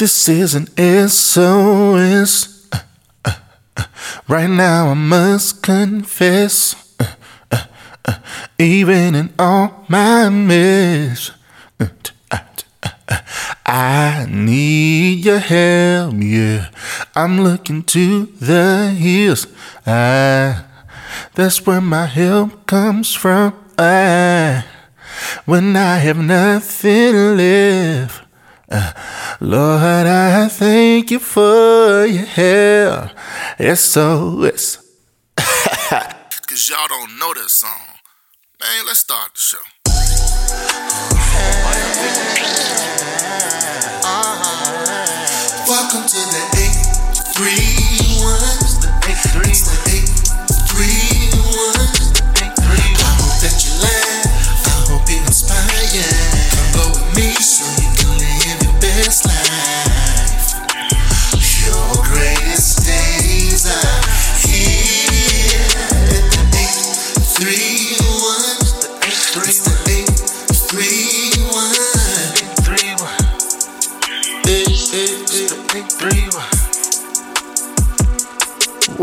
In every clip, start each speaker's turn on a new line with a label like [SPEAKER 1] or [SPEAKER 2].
[SPEAKER 1] This is an SOS. Right now, I must confess. Even in all my mess, I need your help. Yeah, I'm looking to the hills. I, that's where my help comes from. I, when I have nothing left. Uh, Lord, I thank you for your help. SOS. Cause y'all don't know that song. Man, let's start the show.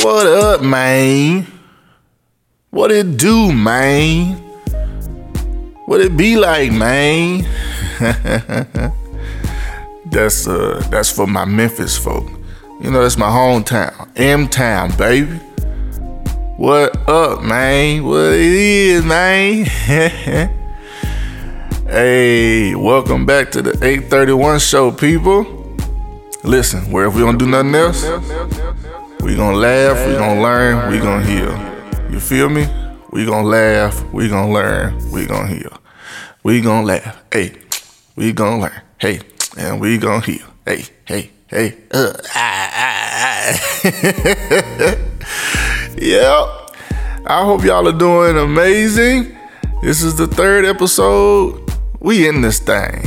[SPEAKER 1] What up, man? What it do, man? What it be like, man? that's uh that's for my Memphis folk. You know, that's my hometown. M Town, baby. What up, man? What it is, man? hey, welcome back to the 831 show, people. Listen, where if we don't do nothing else, we gonna laugh, we gonna learn, we gonna heal. You feel me? We gonna laugh, we gonna learn, we gonna heal. We gonna laugh, hey, we gonna learn, hey, and we gonna heal, hey, hey, hey, uh, ah, ah, ah. yep. I hope y'all are doing amazing. This is the third episode. We in this thing.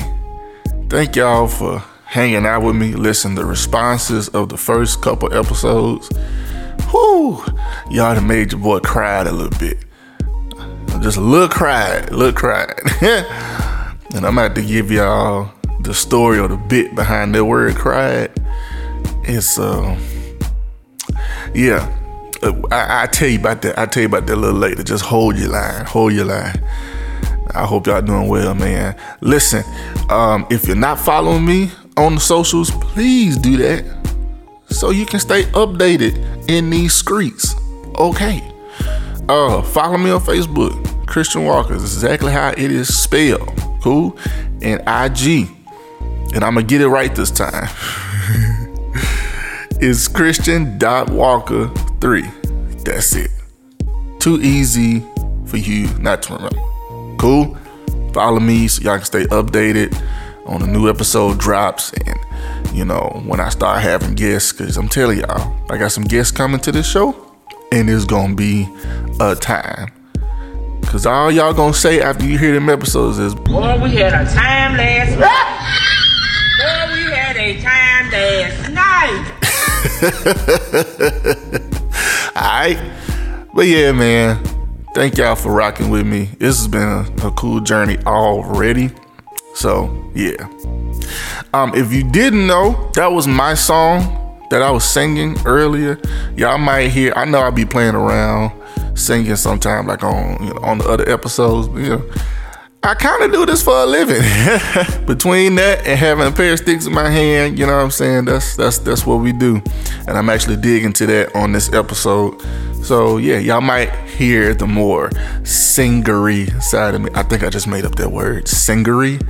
[SPEAKER 1] Thank y'all for hanging out with me, listen to responses of the first couple episodes. Whoo, y'all done made your boy cry a little bit. Just a little cry, little cry. and I'm about to give y'all the story or the bit behind the word cried. It's uh yeah. I, I tell you about that. I tell you about that a little later. Just hold your line. Hold your line. I hope y'all doing well, man. Listen, um, if you're not following me on the socials, please do that so you can stay updated in these streets. Okay. Uh, follow me on Facebook, Christian Walker. Is exactly how it is spelled. Cool. And IG. And I'm gonna get it right this time. it's Christian dot Walker three. That's it. Too easy for you not to remember. Cool. Follow me so y'all can stay updated on a new episode drops and you know when I start having guests because I'm telling y'all I got some guests coming to this show and it's gonna be a time. Cause all y'all gonna say after you hear them episodes is
[SPEAKER 2] Boy, we had a time last night. Boy, we had a time last night.
[SPEAKER 1] Alright. But yeah, man. Thank y'all for rocking with me. This has been a, a cool journey already. So yeah. Um, if you didn't know, that was my song that I was singing earlier. Y'all might hear. I know I'll be playing around singing sometime, like on you know, on the other episodes. But, you know, I kind of do this for a living. Between that and having a pair of sticks in my hand, you know what I'm saying? That's that's that's what we do. And I'm actually digging to that on this episode. So yeah, y'all might hear the more singery side of me. I think I just made up that word, singery.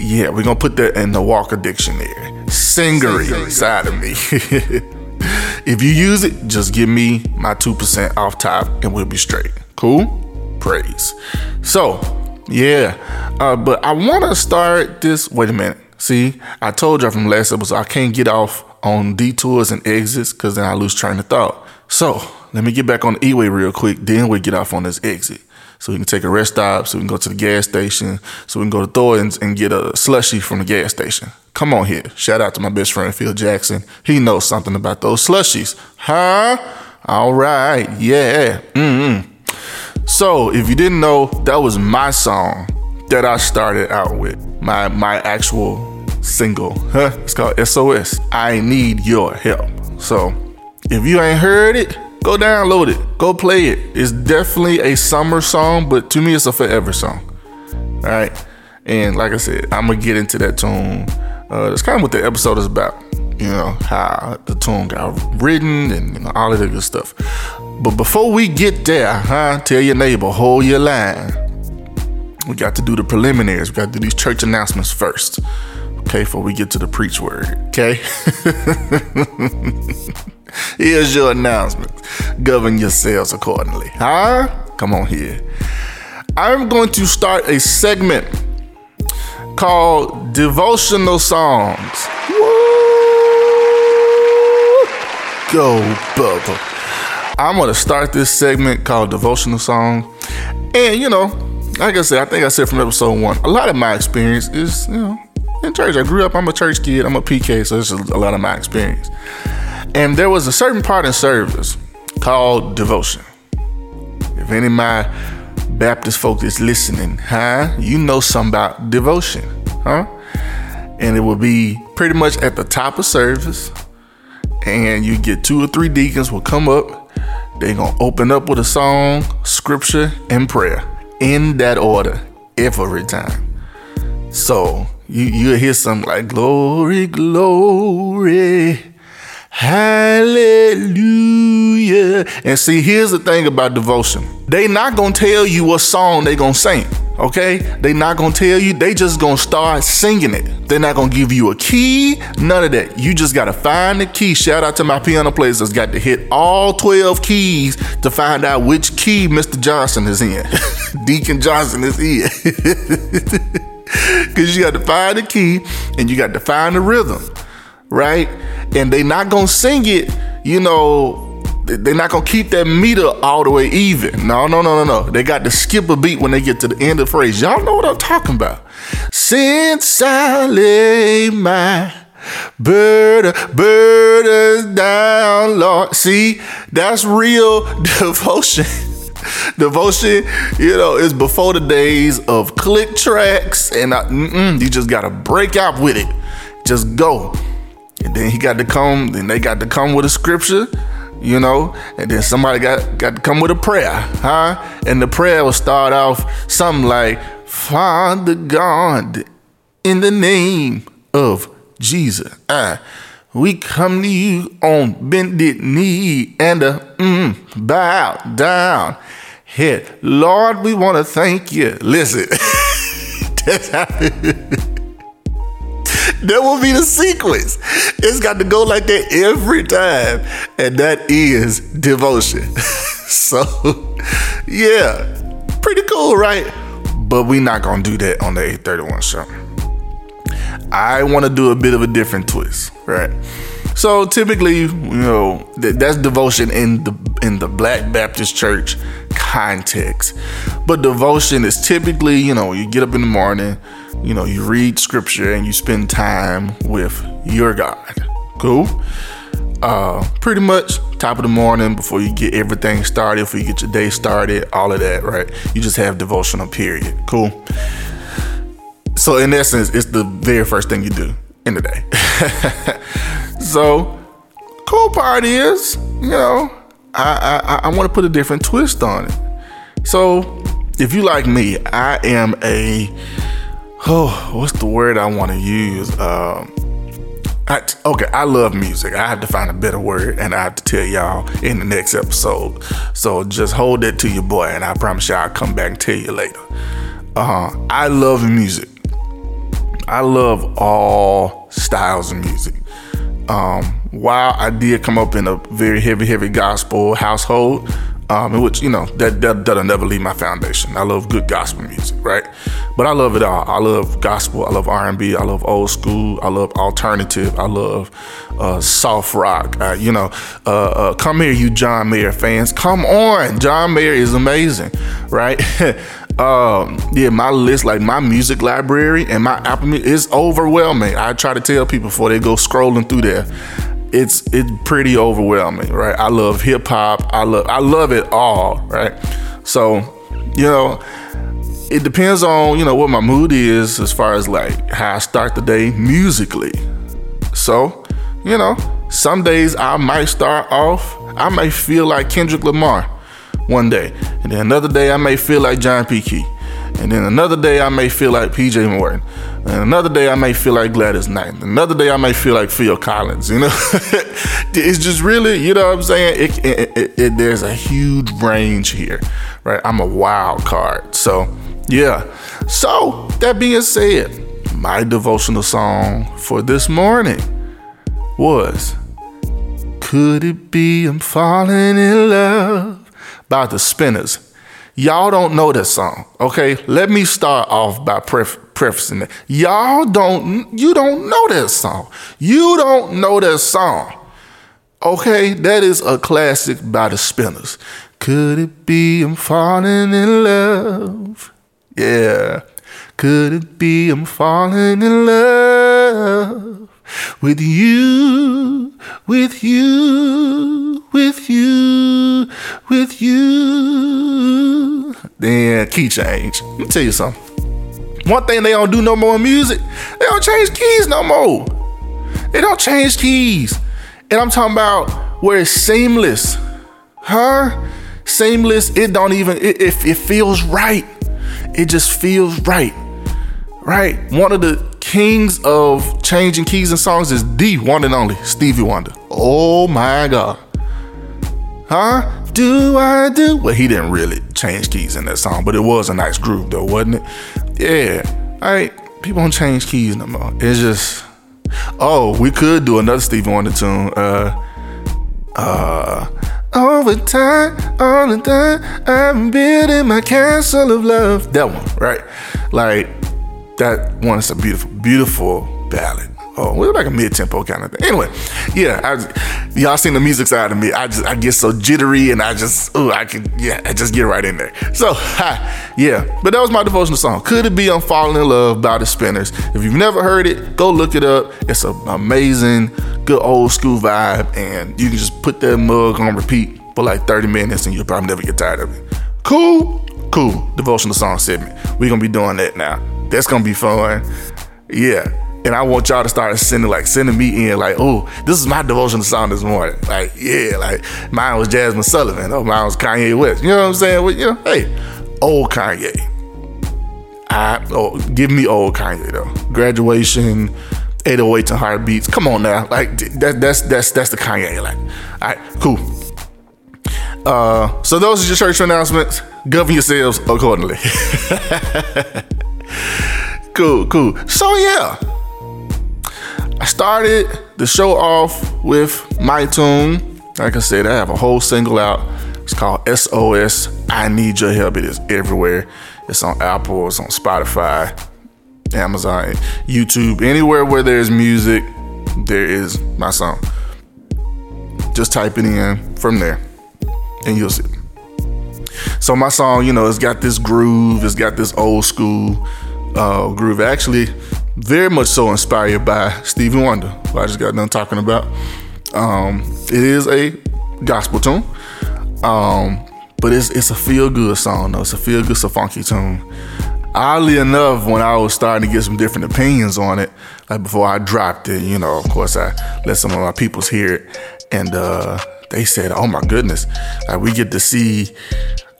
[SPEAKER 1] Yeah, we're gonna put that in the Walker dictionary. Singery side of me. if you use it, just give me my 2% off top and we'll be straight. Cool? Praise. So, yeah. Uh, but I wanna start this. Wait a minute. See, I told y'all from last episode I can't get off on detours and exits because then I lose train of thought. So let me get back on the E-way real quick. Then we get off on this exit. So we can take a rest stop, so we can go to the gas station, so we can go to Thornton's and get a slushy from the gas station. Come on here. Shout out to my best friend Phil Jackson. He knows something about those slushies. Huh? All right. Yeah. Mm-hmm. So if you didn't know, that was my song that I started out with. My my actual single. Huh? It's called SOS. I need your help. So if you ain't heard it, go download it. Go play it. It's definitely a summer song, but to me, it's a forever song. All right. And like I said, I'm gonna get into that tune. Uh, that's kind of what the episode is about. You know how the tune got written and you know, all of the good stuff. But before we get there, huh? Tell your neighbor, hold your line. We got to do the preliminaries. We got to do these church announcements first. Okay, before we get to the preach word. Okay. Here's your announcement. Govern yourselves accordingly. Huh? Come on here. I'm going to start a segment called Devotional Songs. Woo! Go, Bubba. I'm going to start this segment called Devotional Song. And, you know, like I said, I think I said from episode one, a lot of my experience is, you know, in church. I grew up, I'm a church kid, I'm a PK, so this is a lot of my experience. And there was a certain part in service called devotion. If any of my Baptist folk is listening, huh? You know something about devotion, huh? And it would be pretty much at the top of service. And you get two or three deacons will come up. They're gonna open up with a song, scripture, and prayer in that order every time. So you you hear something like glory, glory, hallelujah. And see, here's the thing about devotion. They not gonna tell you what song they gonna sing. Okay? They not gonna tell you, they just gonna start singing it. They're not gonna give you a key, none of that. You just gotta find the key. Shout out to my piano players that's got to hit all 12 keys to find out which key Mr. Johnson is in. Deacon Johnson is in. Cause you got to find the key and you got to find the rhythm, right? And they not gonna sing it, you know, they're not gonna keep that meter all the way even. No, no, no, no, no. They got to skip a beat when they get to the end of the phrase. Y'all know what I'm talking about. Since I lay my burden, burdens down, Lord. See, that's real devotion. Devotion, you know, is before the days of click tracks, and I, you just gotta break out with it. Just go. And then he got to come, then they got to come with a scripture, you know, and then somebody got, got to come with a prayer, huh? And the prayer will start off something like, Father God, in the name of Jesus, I, we come to you on bended knee and a mm, bow down head. Lord, we want to thank you. Listen, that will be the sequence. It's got to go like that every time. And that is devotion. so, yeah, pretty cool, right? But we not going to do that on the 831 show. I want to do a bit of a different twist, right? So typically, you know, that's devotion in the in the Black Baptist Church context. But devotion is typically, you know, you get up in the morning, you know, you read scripture and you spend time with your God. Cool. Uh, pretty much top of the morning before you get everything started, before you get your day started, all of that, right? You just have devotional period. Cool. So in essence, it's the very first thing you do in the day. so cool part is, you know, I I, I want to put a different twist on it. So if you like me, I am a oh, what's the word I want to use? Um, I, okay, I love music. I have to find a better word, and I have to tell y'all in the next episode. So just hold that to your boy, and I promise y'all I'll come back and tell you later. Uh, I love music. I love all styles of music. Um, while I did come up in a very heavy, heavy gospel household, um, which you know that, that that'll never leave my foundation. I love good gospel music, right? But I love it all. I love gospel. I love R and B. I love old school. I love alternative. I love uh, soft rock. Uh, you know, uh, uh come here, you John Mayer fans. Come on, John Mayer is amazing, right? um, yeah, my list, like my music library and my Apple Music is overwhelming. I try to tell people before they go scrolling through there. It's it's pretty overwhelming, right? I love hip hop. I love I love it all, right? So, you know, it depends on, you know, what my mood is as far as like how I start the day musically. So, you know, some days I might start off, I may feel like Kendrick Lamar one day. And then another day I may feel like John P. Kee. And then another day I may feel like PJ Morton. And another day I may feel like Gladys Knight. Another day I may feel like Phil Collins. You know, it's just really, you know what I'm saying? It, it, it, there's a huge range here, right? I'm a wild card. So, yeah. So, that being said, my devotional song for this morning was Could It Be I'm Falling in Love by the Spinners. Y'all don't know this song, okay? Let me start off by pref- prefacing that. Y'all don't, you don't know this song. You don't know this song. Okay, that is a classic by the Spinners. Could it be I'm falling in love? Yeah. Could it be I'm falling in love with you, with you, with you, with you? Then key change. Let me tell you something. One thing they don't do no more in music, they don't change keys no more. They don't change keys. And I'm talking about where it's seamless. Huh? Seamless, it don't even, it, it, it feels right. It just feels right right? One of the kings of changing keys and songs is the one and only Stevie Wonder. Oh my God. Huh? Do I do? Well, he didn't really change keys in that song, but it was a nice groove though, wasn't it? Yeah. All right. People don't change keys no more. It's just, oh, we could do another Stevie Wonder tune. Uh, uh, over time, all the time, I'm building my castle of love. That one, right? Like, that one is a beautiful, beautiful ballad. Oh, we're like a mid-tempo kind of thing. Anyway, yeah, I, y'all seen the music side of me. I just I get so jittery and I just oh I can yeah I just get right in there. So ha, yeah, but that was my devotional song. Could it be I'm falling in love by the Spinners? If you've never heard it, go look it up. It's an amazing, good old school vibe, and you can just put that mug on repeat for like 30 minutes, and you'll probably never get tired of it. Cool, cool. Devotional song segment. We're gonna be doing that now. That's gonna be fun. Yeah. And I want y'all to start sending like sending me in like, oh, this is my devotional song this morning. Like, yeah, like mine was Jazmine Sullivan. Oh, mine was Kanye West. You know what I'm saying? Well, you know, hey, old Kanye. I oh, give me old Kanye though. Graduation, 808 and Heartbreak. Come on now, like that, that's that's that's the Kanye. Like, all right, cool. Uh, so those are your church announcements. Govern yourselves accordingly. cool, cool. So yeah, I started the show off with my tune. Like I said, I have a whole single out. It's called SOS. I need your help. It is everywhere. It's on Apple. It's on Spotify, Amazon, YouTube, anywhere where there's music. There is my song. Just type it in from there, and you'll see. So my song, you know, it's got this groove. It's got this old school uh, groove. Actually, very much so inspired by Stevie Wonder, who I just got done talking about. Um, it is a gospel tune, um, but it's it's a feel good song though. It's a feel good, it's a funky tune. Oddly enough, when I was starting to get some different opinions on it, like before I dropped it, you know, of course I let some of my peoples hear it, and uh, they said, "Oh my goodness, like we get to see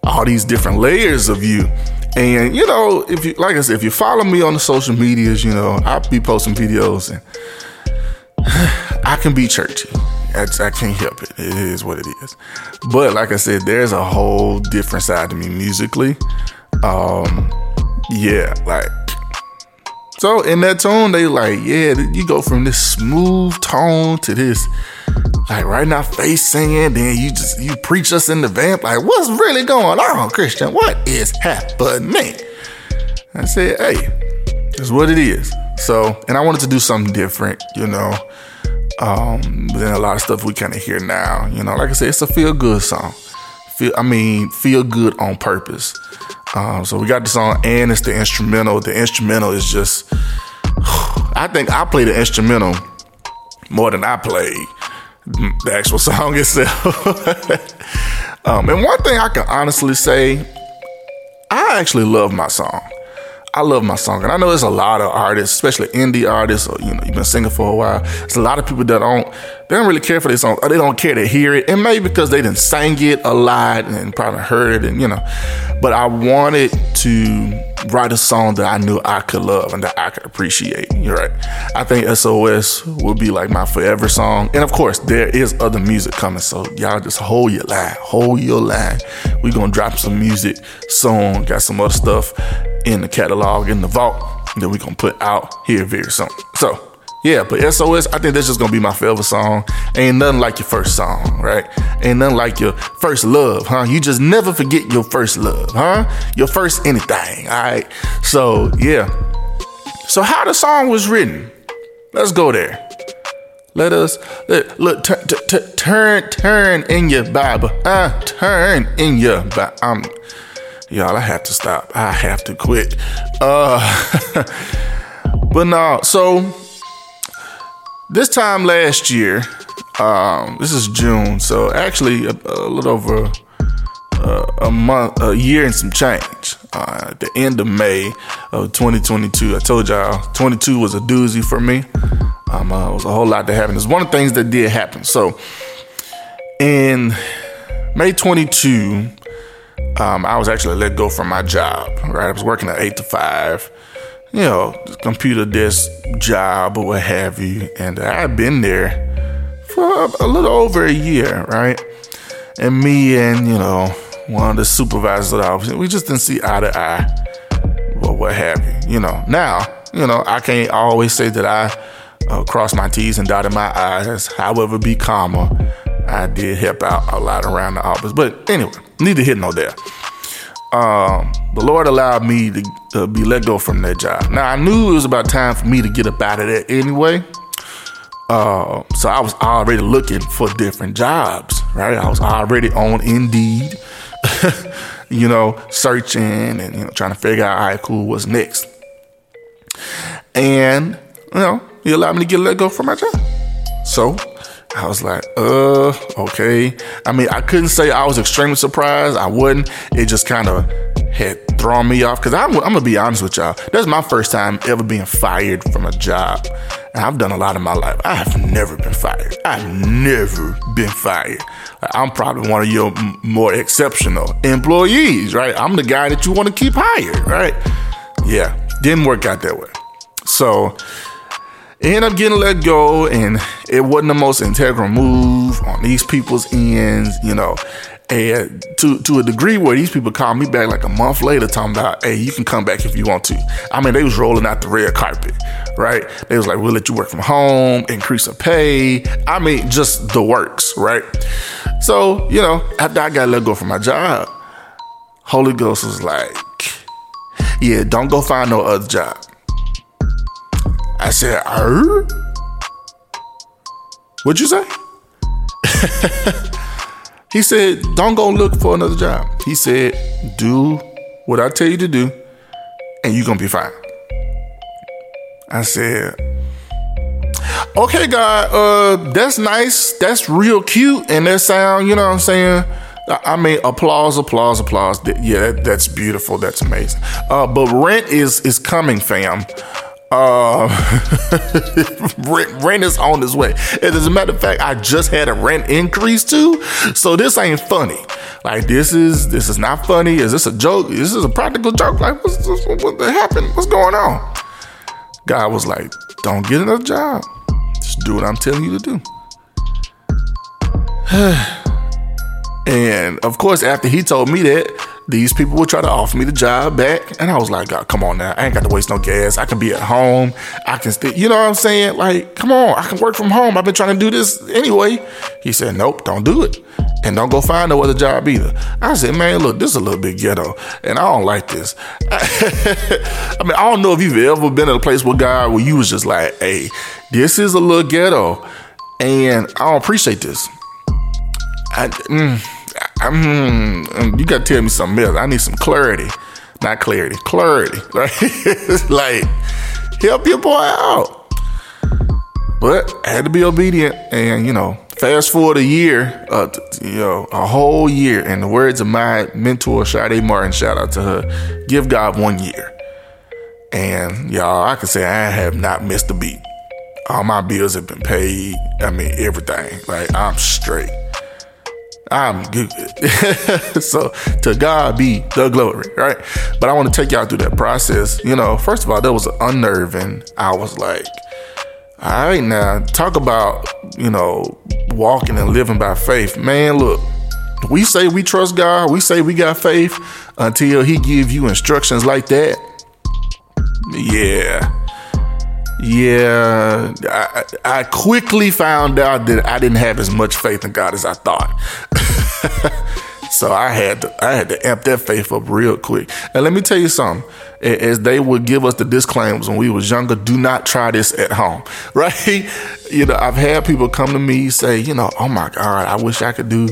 [SPEAKER 1] all these different layers of you." And you know, if you like I said, if you follow me on the social medias, you know, I'll be posting videos and I can be churchy. I, I, can't help it. It is what it is. But like I said, there's a whole different side to me musically. Um, yeah, like so in that tone, they like, yeah, you go from this smooth tone to this like right now, face singing, then you just you preach us in the vamp. Like, what's really going on, Christian? What is happening? I said, hey, it's what it is. So, and I wanted to do something different, you know, um, than a lot of stuff we kind of hear now. You know, like I said, it's a feel good song. Feel, I mean, feel good on purpose. Um, so we got the song, and it's the instrumental. The instrumental is just, I think I play the instrumental more than I played the actual song itself. um, and one thing I can honestly say, I actually love my song. I love my song, and I know there's a lot of artists, especially indie artists, or you know, you've been singing for a while. There's a lot of people that don't, they don't really care for this song, or they don't care to hear it, and maybe because they didn't sing it a lot and probably heard it, and you know. But I wanted to write a song that I knew I could love and that I could appreciate. You're right. I think SOS would be like my forever song, and of course, there is other music coming, so y'all just hold your line, hold your line. We gonna drop some music soon. Got some other stuff in the catalog in the vault that we gonna put out here very soon. So yeah, but SOS, I think that's just gonna be my forever song. Ain't nothing like your first song, right? Ain't nothing like your first love, huh? You just never forget your first love, huh? Your first anything, all right? So yeah. So how the song was written? Let's go there. Let us let, look t- t- t- turn turn in your Bible. Uh, turn in your Bible. Y'all. I have to stop. I have to quit. Uh, but no. So this time last year, um, this is June. So actually, a, a little over uh, a month, a year and some change. Uh, at the end of May of 2022, I told y'all 22 was a doozy for me. Um, uh, it was a whole lot that happened. It's one of the things that did happen. So in May 22, um, I was actually let go from my job. Right, I was working at eight to five. You know, computer desk job or what have you, and I've been there for a little over a year, right? And me and you know one of the supervisors of the office, we just didn't see eye to eye, or what have you. You know, now you know I can't always say that I uh, crossed my T's and dotted my I's. However, be calmer. I did help out a lot around the office, but anyway, need to hit no there. Um, the Lord allowed me to uh, be let go from that job. Now I knew it was about time for me to get up out of there anyway. Uh, so I was already looking for different jobs, right? I was already on Indeed, you know, searching and you know trying to figure out, all right, cool, what's next. And you know, he allowed me to get let go from my job. So I was like, uh, okay. I mean, I couldn't say I was extremely surprised. I wouldn't. It just kind of had thrown me off because I'm, I'm gonna be honest with y'all. That's my first time ever being fired from a job. And I've done a lot in my life. I have never been fired. I've never been fired. I'm probably one of your m- more exceptional employees, right? I'm the guy that you want to keep hired, right? Yeah, didn't work out that way. So end up getting let go, and it wasn't the most integral move on these people's ends, you know. And to to a degree where these people called me back like a month later talking about, hey, you can come back if you want to. I mean, they was rolling out the red carpet, right? They was like, we'll let you work from home, increase the pay. I mean, just the works, right? So, you know, after I got let go from my job, Holy Ghost was like, yeah, don't go find no other job. I said, er? What'd you say? he said, don't go look for another job. He said, do what I tell you to do, and you're gonna be fine. I said, okay, God, uh, that's nice. That's real cute. And that sound, you know what I'm saying? I mean, applause, applause, applause. Yeah, that's beautiful. That's amazing. Uh, but rent is is coming, fam. Uh, rent, rent is on its way. And as a matter of fact, I just had a rent increase too. So this ain't funny. Like this is this is not funny. Is this a joke? This is a practical joke. Like what's what, what happened? What's going on? God was like, "Don't get another job. Just do what I'm telling you to do." and of course, after he told me that, these people would try to offer me the job back. And I was like, God, come on now. I ain't got to waste no gas. I can be at home. I can stay. You know what I'm saying? Like, come on. I can work from home. I've been trying to do this anyway. He said, Nope, don't do it. And don't go find no other job either. I said, Man, look, this is a little bit ghetto. And I don't like this. I mean, I don't know if you've ever been at a place with God where you was just like, Hey, this is a little ghetto. And I don't appreciate this. I, mm, I'm, you gotta tell me something else. I need some clarity, not clarity, clarity. Like, like help your boy out. But I had to be obedient and you know Fast forward a year, uh, you know, a whole year. In the words of my mentor, Sade Martin, shout out to her, give God one year. And y'all, I can say I have not missed a beat. All my bills have been paid. I mean, everything. Like, I'm straight. I'm good. so to God be the glory, right? But I want to take y'all through that process. You know, first of all, that was unnerving. I was like, all right, now talk about, you know, walking and living by faith. Man, look, we say we trust God, we say we got faith until He give you instructions like that. Yeah. Yeah, I, I quickly found out that I didn't have as much faith in God as I thought. So I had to I had to amp that faith up real quick. And let me tell you something. As they would give us the disclaimers when we was younger, do not try this at home. Right? You know, I've had people come to me say, you know, oh my God, I wish I could do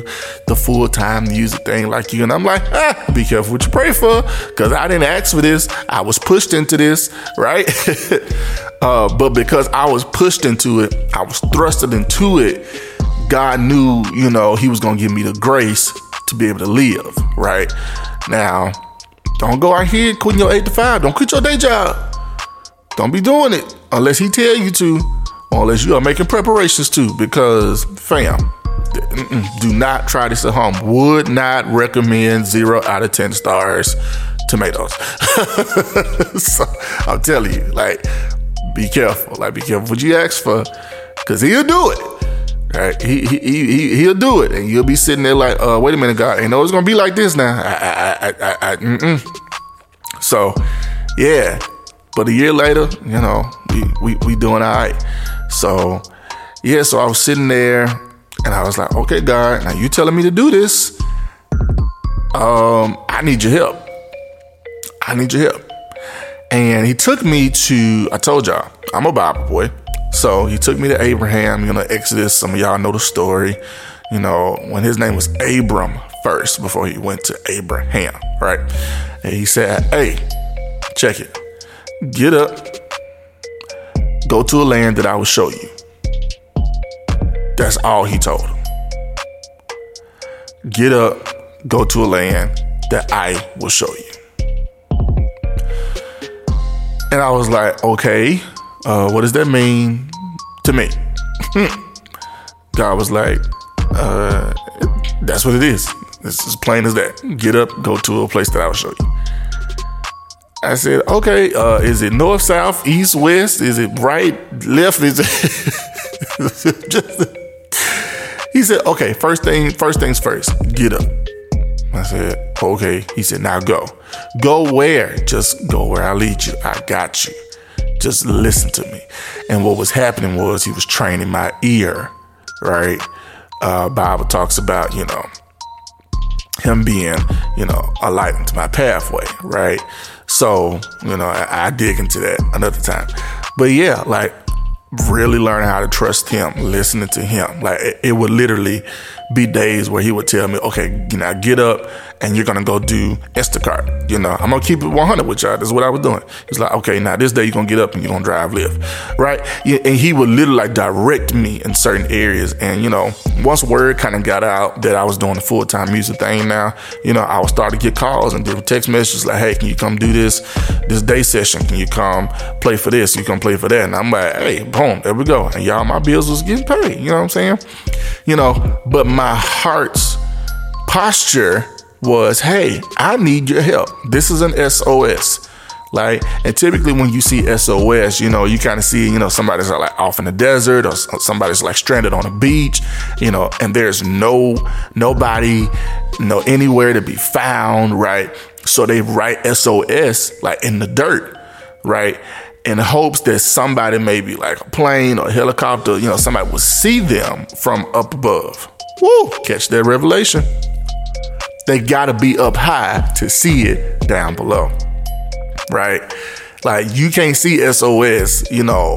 [SPEAKER 1] the full time music thing like you. And I'm like, ah, be careful what you pray for, because I didn't ask for this. I was pushed into this, right? uh, but because I was pushed into it, I was thrusted into it. God knew, you know, He was gonna give me the grace to be able to live, right? Now, don't go out here quitting your eight to five. Don't quit your day job. Don't be doing it unless he tell you to, or unless you are making preparations to. Because, fam, do not try this at home. Would not recommend zero out of ten stars tomatoes. so I'm telling you, like, be careful. Like, be careful what you ask for, because he'll do it. He, he, he, he'll do it. And you'll be sitting there like, uh, wait a minute, God, ain't know it's to be like this now. I, I, I, I, mm-mm. So, yeah. But a year later, you know, we, we, we doing all right. So, yeah, so I was sitting there and I was like, okay, God, now you telling me to do this. Um, I need your help. I need your help. And he took me to, I told y'all, I'm a Bible boy. So he took me to Abraham, you know, Exodus. Some of y'all know the story. You know, when his name was Abram first before he went to Abraham, right? And he said, Hey, check it. Get up, go to a land that I will show you. That's all he told him. Get up, go to a land that I will show you. And I was like, okay, uh, what does that mean to me? God was like, uh, that's what it is. It's as plain as that. Get up, go to a place that I'll show you. I said, okay, uh, is it north, south, east, west? Is it right, left? Is it just he said, okay, first thing, first things first, get up. I said, okay. He said, now go. Go where? Just go where I lead you. I got you. Just listen to me. And what was happening was he was training my ear, right? Uh, Bible talks about, you know, him being, you know, a light into my pathway, right? So, you know, I, I dig into that another time. But yeah, like really learning how to trust him, listening to him. Like it, it would literally be days where he would tell me, okay, you know, get up and you're gonna go do Instacart. You know, I'm gonna keep it 100 with y'all. That's what I was doing. He's like, okay, now this day you're gonna get up and you're gonna drive Lyft, right? And he would literally like direct me in certain areas. And you know, once word kind of got out that I was doing the full time music thing now, you know, I would start to get calls and different text messages like, hey, can you come do this this day session? Can you come play for this? You come play for that? And I'm like, hey, boom, there we go. And y'all, my bills was getting paid. You know what I'm saying? You know, but my heart's posture was, hey, I need your help. This is an SOS. Like, and typically when you see SOS, you know, you kind of see, you know, somebody's like off in the desert or somebody's like stranded on a beach, you know, and there's no, nobody, no anywhere to be found, right? So they write SOS like in the dirt, right? In hopes that somebody, maybe like a plane or helicopter, you know, somebody will see them from up above. Woo! Catch that revelation. They gotta be up high to see it down below. Right? Like you can't see SOS, you know,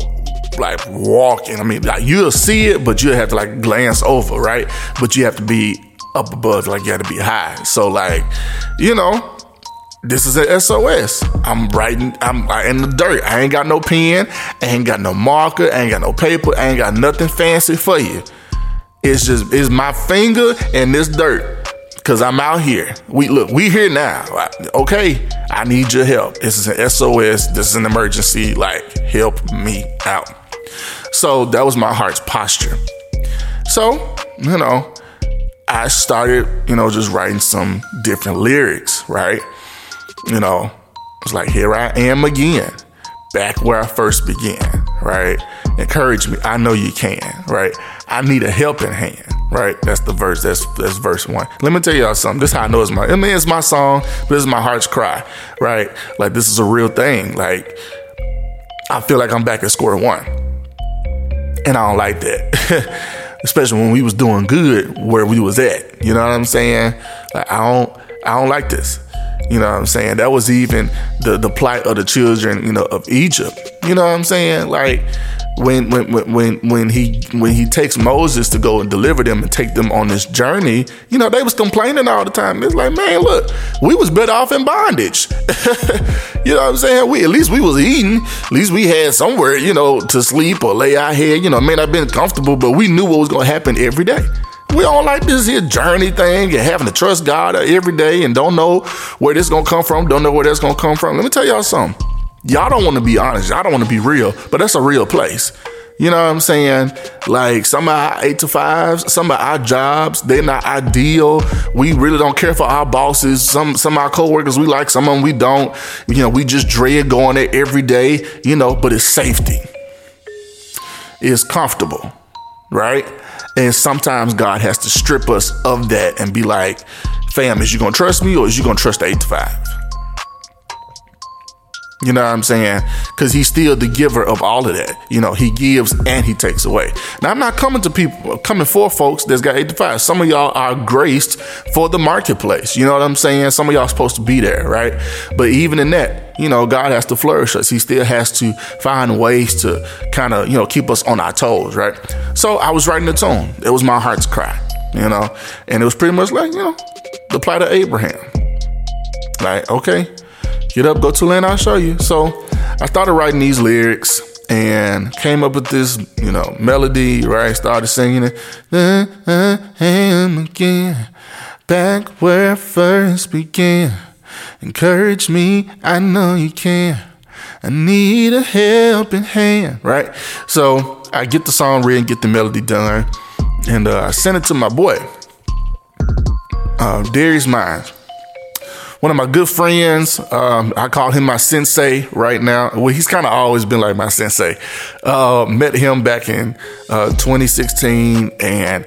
[SPEAKER 1] like walking. I mean, like you'll see it, but you'll have to like glance over, right? But you have to be up above, like you have to be high. So like, you know, this is an SOS. I'm writing, I'm in the dirt. I ain't got no pen, I ain't got no marker, I ain't got no paper, I ain't got nothing fancy for you. It's just it's my finger and this dirt. Cause I'm out here. We look, we here now. Okay, I need your help. This is an SOS. This is an emergency. Like, help me out. So that was my heart's posture. So, you know, I started, you know, just writing some different lyrics, right? You know, it's like, here I am again, back where I first began, right? Encourage me. I know you can, right? I need a helping hand, right? That's the verse. That's that's verse one. Let me tell y'all something. This is how I know it's my. I mean, it's my song. But this is my heart's cry, right? Like this is a real thing. Like I feel like I'm back at square one, and I don't like that. especially when we was doing good where we was at. You know what I'm saying? Like I don't I don't like this. You know what I'm saying? That was even the the plight of the children, you know, of Egypt. You know what I'm saying? Like when when when when he when he takes Moses to go and deliver them and take them on this journey, you know, they was complaining all the time. It's like, man, look, we was better off in bondage. you know what I'm saying? We at least we was eating. At least we had somewhere, you know, to sleep or lay our head. You know, may not been comfortable, but we knew what was gonna happen every day. We don't like this here journey thing and having to trust God every day and don't know where this gonna come from, don't know where that's gonna come from. Let me tell y'all something. Y'all don't want to be honest. Y'all don't want to be real, but that's a real place. You know what I'm saying? Like some of our eight to fives, some of our jobs, they're not ideal. We really don't care for our bosses. Some some of our coworkers we like, some of them we don't. You know, we just dread going there every day, you know, but it's safety. It's comfortable, right? And sometimes God has to strip us of that and be like, fam, is you gonna trust me or is you gonna trust the eight to five? You know what I'm saying? Because he's still the giver of all of that. You know, he gives and he takes away. Now, I'm not coming to people, coming for folks that's got 85. Some of y'all are graced for the marketplace. You know what I'm saying? Some of y'all supposed to be there, right? But even in that, you know, God has to flourish us. He still has to find ways to kind of, you know, keep us on our toes, right? So I was writing the tune. It was my heart's cry, you know, and it was pretty much like, you know, the plight of Abraham. Like, okay, Get up, go to land, I'll show you. So I started writing these lyrics and came up with this, you know, melody, right? Started singing it. I am again, back where I first began. Encourage me, I know you can. I need a helping hand, right? So I get the song written, get the melody done, and uh, I sent it to my boy, uh, Darius Mines one of my good friends. Um, I call him my sensei right now. Well, he's kind of always been like my sensei. Uh, met him back in uh, 2016, and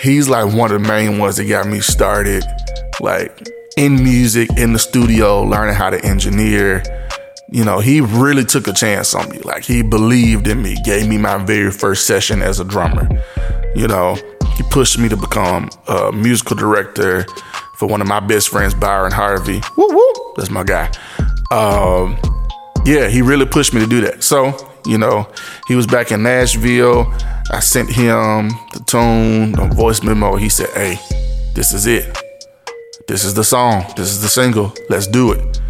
[SPEAKER 1] he's like one of the main ones that got me started, like in music, in the studio, learning how to engineer. You know, he really took a chance on me. Like he believed in me, gave me my very first session as a drummer. You know, he pushed me to become a musical director for one of my best friends, Byron Harvey. Woo woo, that's my guy. Um, yeah, he really pushed me to do that. So, you know, he was back in Nashville. I sent him the tune, the voice memo. He said, Hey, this is it. This is the song. This is the single. Let's do it.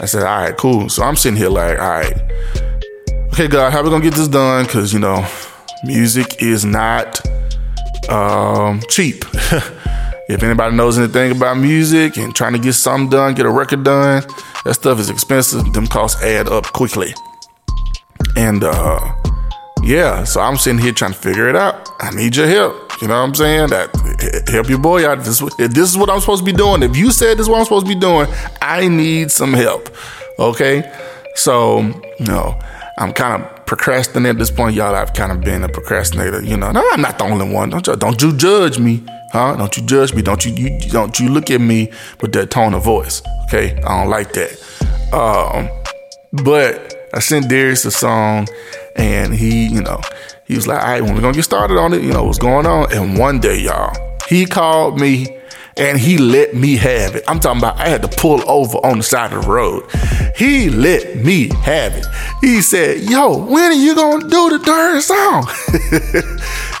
[SPEAKER 1] I said, All right, cool. So I'm sitting here like, All right, okay, God, how we gonna get this done? Because, you know, music is not um, cheap. If anybody knows anything about music and trying to get something done, get a record done, that stuff is expensive. Them costs add up quickly. And uh yeah, so I'm sitting here trying to figure it out. I need your help. You know what I'm saying? That help your boy out. This, if this is what I'm supposed to be doing, if you said this is what I'm supposed to be doing, I need some help. Okay? So, you know, I'm kind of procrastinating at this point. Y'all, I've kind of been a procrastinator. You know, no, I'm not the only one. Don't don't you judge me. Huh? Don't you judge me. Don't you, you don't you look at me with that tone of voice. Okay? I don't like that. Um, but I sent Darius a song and he, you know, he was like, all right, when we're gonna get started on it, you know, what's going on? And one day, y'all, he called me and he let me have it. I'm talking about I had to pull over on the side of the road. He let me have it. He said, Yo, when are you gonna do the darn song?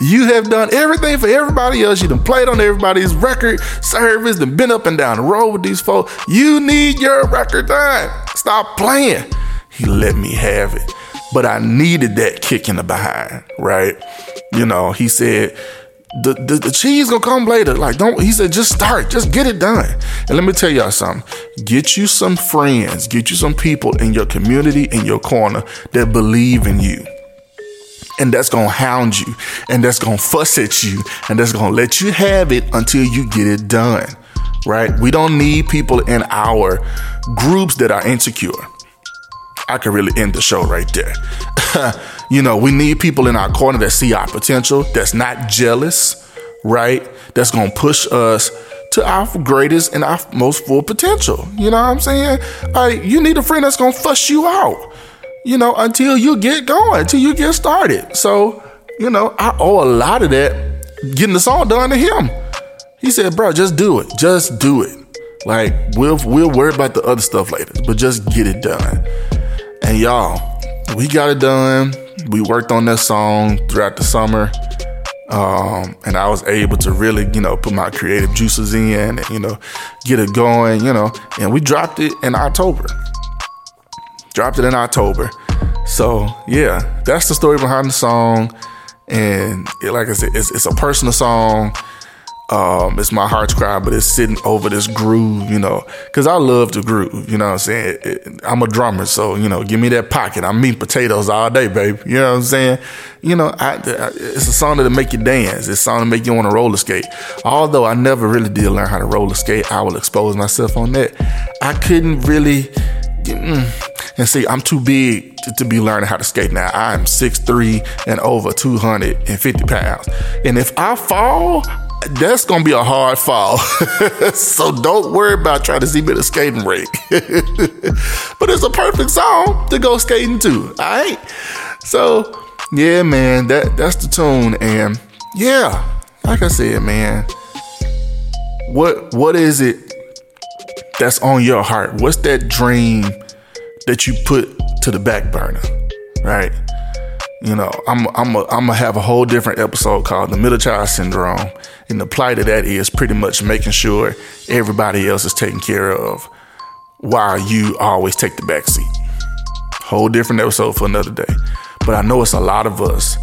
[SPEAKER 1] you have done everything for everybody else. You done played on everybody's record service, and been up and down the road with these folks. You need your record done. Stop playing. He let me have it. But I needed that kick in the behind, right? You know, he said, The, the, cheese gonna come later. Like, don't, he said, just start, just get it done. And let me tell y'all something. Get you some friends, get you some people in your community, in your corner that believe in you. And that's gonna hound you, and that's gonna fuss at you, and that's gonna let you have it until you get it done. Right? We don't need people in our groups that are insecure. I could really end the show right there. you know, we need people in our corner that see our potential, that's not jealous, right? That's gonna push us to our greatest and our most full potential. You know what I'm saying? Like, you need a friend that's gonna fuss you out, you know, until you get going, until you get started. So, you know, I owe a lot of that getting the song done to him. He said, bro, just do it. Just do it. Like, we'll we'll worry about the other stuff later, but just get it done. And y'all, we got it done. We worked on that song throughout the summer. Um, and I was able to really, you know, put my creative juices in and, you know, get it going, you know, and we dropped it in October. Dropped it in October. So, yeah, that's the story behind the song. And it, like I said, it's, it's a personal song. Um, it's my heart's cry, but it's sitting over this groove, you know, because I love the groove, you know what I'm saying? It, it, I'm a drummer, so, you know, give me that pocket. I'm meat potatoes all day, baby. You know what I'm saying? You know, I, I, it's a song that'll make you dance. It's a song to make you want to roller skate. Although I never really did learn how to roller skate, I will expose myself on that. I couldn't really, mm, and see, I'm too big to, to be learning how to skate now. I'm 6'3 and over 250 pounds. And if I fall, that's gonna be a hard fall. so don't worry about trying to see me at a skating rink. but it's a perfect song to go skating to. Alright? So yeah, man, that that's the tune. And yeah, like I said, man, what what is it that's on your heart? What's that dream that you put to the back burner? Right? You know, I'm I'm a, I'm gonna have a whole different episode called the middle child syndrome, and the plight of that is pretty much making sure everybody else is taken care of, while you always take the back seat. Whole different episode for another day, but I know it's a lot of us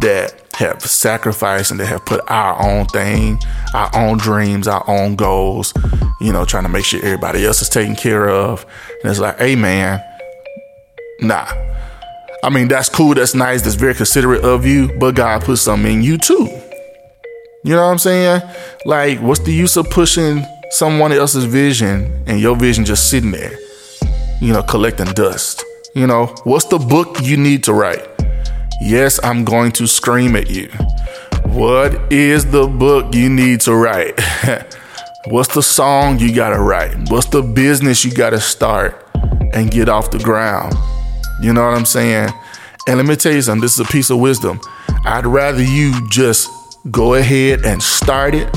[SPEAKER 1] that have sacrificed and that have put our own thing, our own dreams, our own goals, you know, trying to make sure everybody else is taken care of. And it's like, hey man, nah I mean, that's cool, that's nice, that's very considerate of you, but God put something in you too. You know what I'm saying? Like, what's the use of pushing someone else's vision and your vision just sitting there, you know, collecting dust? You know, what's the book you need to write? Yes, I'm going to scream at you. What is the book you need to write? What's the song you gotta write? What's the business you gotta start and get off the ground? You know what I'm saying? And let me tell you something, this is a piece of wisdom. I'd rather you just go ahead and start it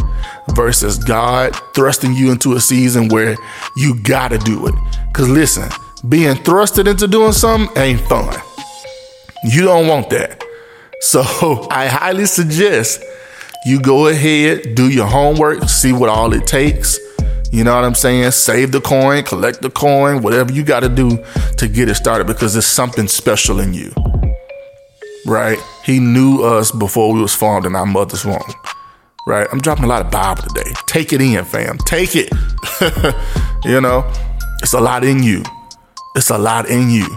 [SPEAKER 1] versus God thrusting you into a season where you gotta do it. Cause listen, being thrusted into doing something ain't fun. You don't want that. So I highly suggest you go ahead, do your homework, see what all it takes you know what I'm saying? Save the coin, collect the coin, whatever you got to do to get it started because there's something special in you. Right? He knew us before we was formed in our mother's womb. Right? I'm dropping a lot of Bible today. Take it in, fam. Take it. you know, it's a lot in you. It's a lot in you.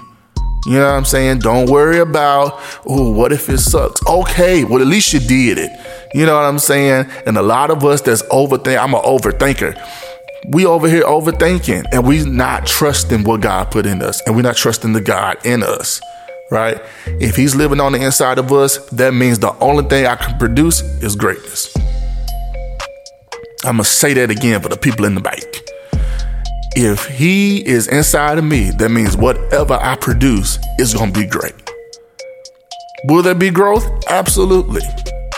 [SPEAKER 1] You know what I'm saying? Don't worry about, oh, what if it sucks? Okay, well, at least you did it. You know what I'm saying? And a lot of us that's overthink, I'm an overthinker we over here overthinking and we not trusting what God put in us and we're not trusting the God in us, right? If he's living on the inside of us, that means the only thing I can produce is greatness. I'm gonna say that again for the people in the back. If he is inside of me, that means whatever I produce is gonna be great. Will there be growth? Absolutely.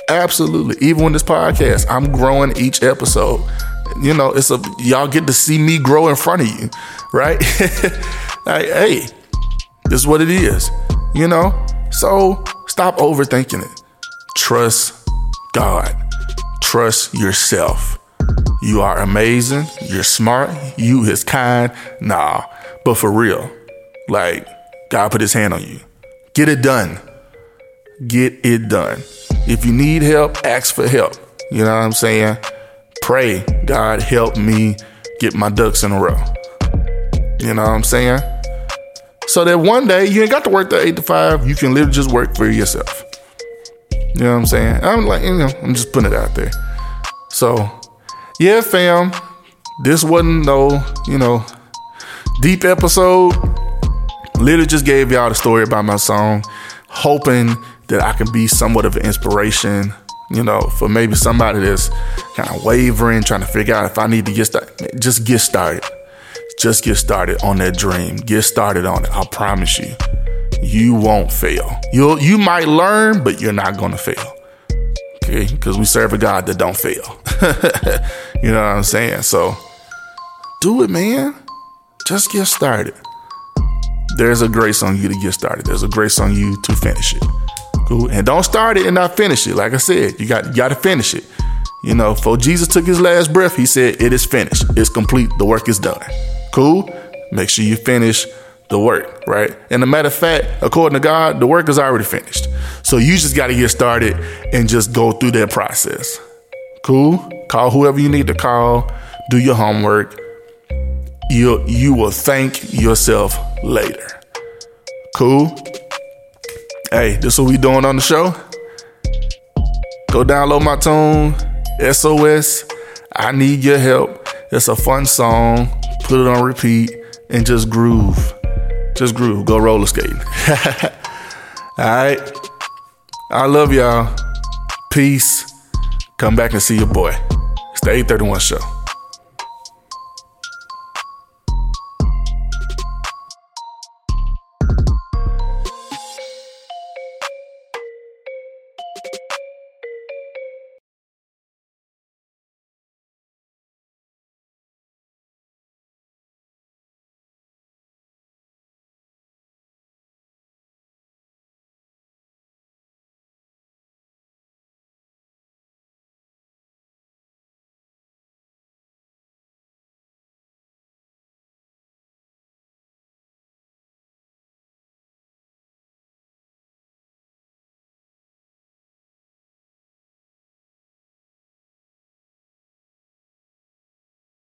[SPEAKER 1] Absolutely. Even with this podcast, I'm growing each episode you know, it's a y'all get to see me grow in front of you, right? like, hey, this is what it is, you know. So stop overthinking it. Trust God. Trust yourself. You are amazing. You're smart. You is kind. Nah, but for real, like God put His hand on you. Get it done. Get it done. If you need help, ask for help. You know what I'm saying? Pray, God help me get my ducks in a row. You know what I'm saying? So that one day you ain't got to work the eight to five. You can literally just work for yourself. You know what I'm saying? I'm like, you know, I'm just putting it out there. So, yeah, fam, this wasn't no, you know, deep episode. Literally just gave y'all the story about my song, hoping that I can be somewhat of an inspiration, you know, for maybe somebody that's kind of wavering, trying to figure out if I need to get started. Just get started. Just get started on that dream. Get started on it. I promise you you won't fail. You'll you might learn, but you're not gonna fail. Okay, because we serve a God that don't fail. you know what I'm saying? So do it, man. Just get started. There's a grace on you to get started. There's a grace on you to finish it. And don't start it and not finish it. Like I said, you got you got to finish it. You know, for Jesus took his last breath, he said, "It is finished. It's complete. The work is done." Cool. Make sure you finish the work, right? And a matter of fact, according to God, the work is already finished. So you just got to get started and just go through that process. Cool? Call whoever you need to call, do your homework. You you will thank yourself later. Cool? Hey, this is what we doing on the show. Go download my tune, SOS. I need your help. It's a fun song. Put it on repeat and just groove. Just groove. Go roller skating. All right. I love y'all. Peace. Come back and see your boy. It's the 831 show.